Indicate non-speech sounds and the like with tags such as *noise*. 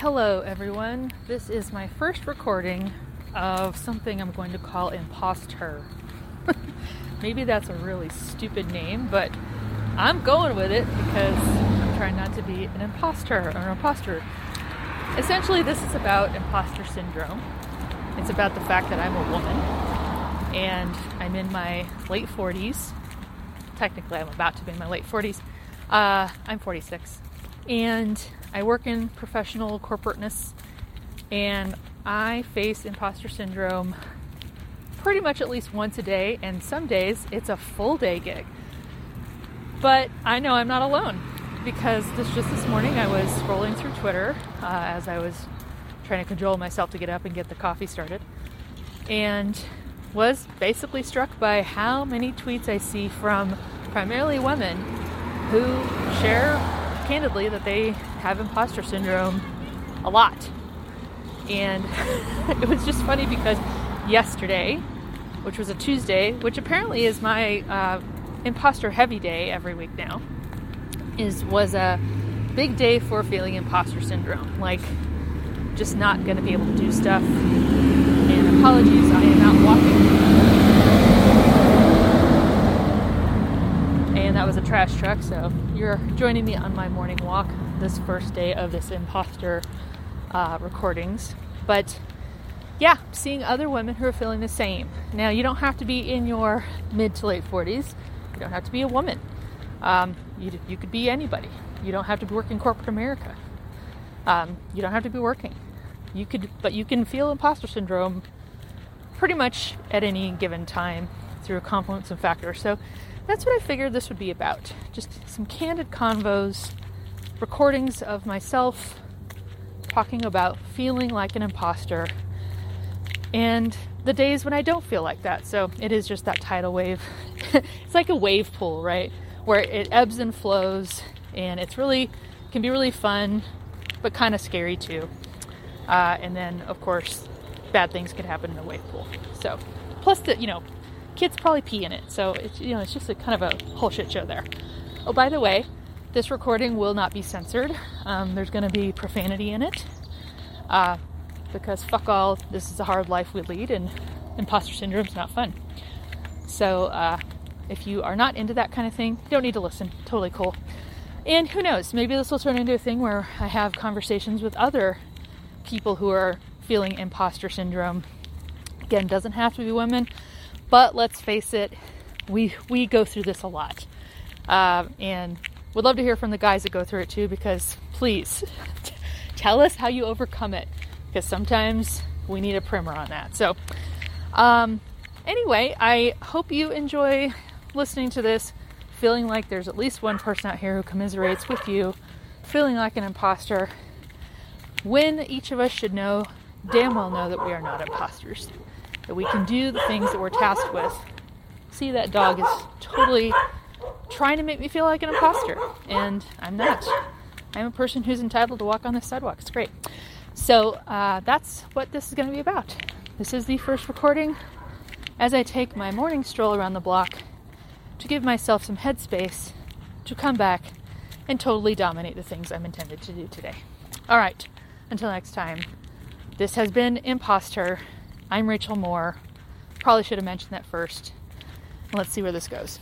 Hello, everyone. This is my first recording of something I'm going to call ImpostHER. *laughs* Maybe that's a really stupid name, but I'm going with it because I'm trying not to be an imposter or an imposter. Essentially, this is about imposter syndrome. It's about the fact that I'm a woman and I'm in my late 40s. Technically, I'm about to be in my late 40s. Uh, I'm 46. And I work in professional corporateness and I face imposter syndrome pretty much at least once a day, and some days it's a full day gig. But I know I'm not alone because this just this morning I was scrolling through Twitter uh, as I was trying to control myself to get up and get the coffee started, and was basically struck by how many tweets I see from primarily women who share candidly that they have imposter syndrome a lot. And *laughs* it was just funny because yesterday, which was a Tuesday, which apparently is my uh, imposter heavy day every week now, is was a big day for feeling imposter syndrome. Like just not going to be able to do stuff. And apologies, I am out walking. And that was a trash truck, so you're joining me on my morning walk this first day of this imposter uh, recordings. But yeah, seeing other women who are feeling the same. Now, you don't have to be in your mid to late 40s, you don't have to be a woman. Um, you, you could be anybody. You don't have to be working corporate America. Um, you don't have to be working. You could, but you can feel imposter syndrome pretty much at any given time through a confluence of factors. So that's what I figured this would be about. Just some candid convos, recordings of myself talking about feeling like an imposter and the days when I don't feel like that. So it is just that tidal wave. *laughs* it's like a wave pool, right? Where it ebbs and flows and it's really can be really fun but kind of scary too. Uh, and then of course bad things could happen in a wave pool. So plus the you know kids probably pee in it. So it's you know it's just a kind of a whole shit show there. Oh, by the way, this recording will not be censored. Um, there's going to be profanity in it. Uh, because fuck all, this is a hard life we lead, and imposter syndrome is not fun. So, uh, if you are not into that kind of thing, you don't need to listen. Totally cool. And who knows, maybe this will turn into a thing where I have conversations with other people who are feeling imposter syndrome. Again, doesn't have to be women, but let's face it, we we go through this a lot, uh, and would love to hear from the guys that go through it too. Because please, *laughs* tell us how you overcome it, because sometimes we need a primer on that. So, um, anyway, I hope you enjoy listening to this, feeling like there's at least one person out here who commiserates with you, feeling like an imposter. When each of us should know, damn well know that we are not imposters that we can do the things that we're tasked with. See, that dog is totally trying to make me feel like an imposter, and I'm not. I'm a person who's entitled to walk on the sidewalk. It's great. So uh, that's what this is going to be about. This is the first recording as I take my morning stroll around the block to give myself some headspace to come back and totally dominate the things I'm intended to do today. All right, until next time, this has been ImpostHER. I'm Rachel Moore. Probably should have mentioned that first. Let's see where this goes.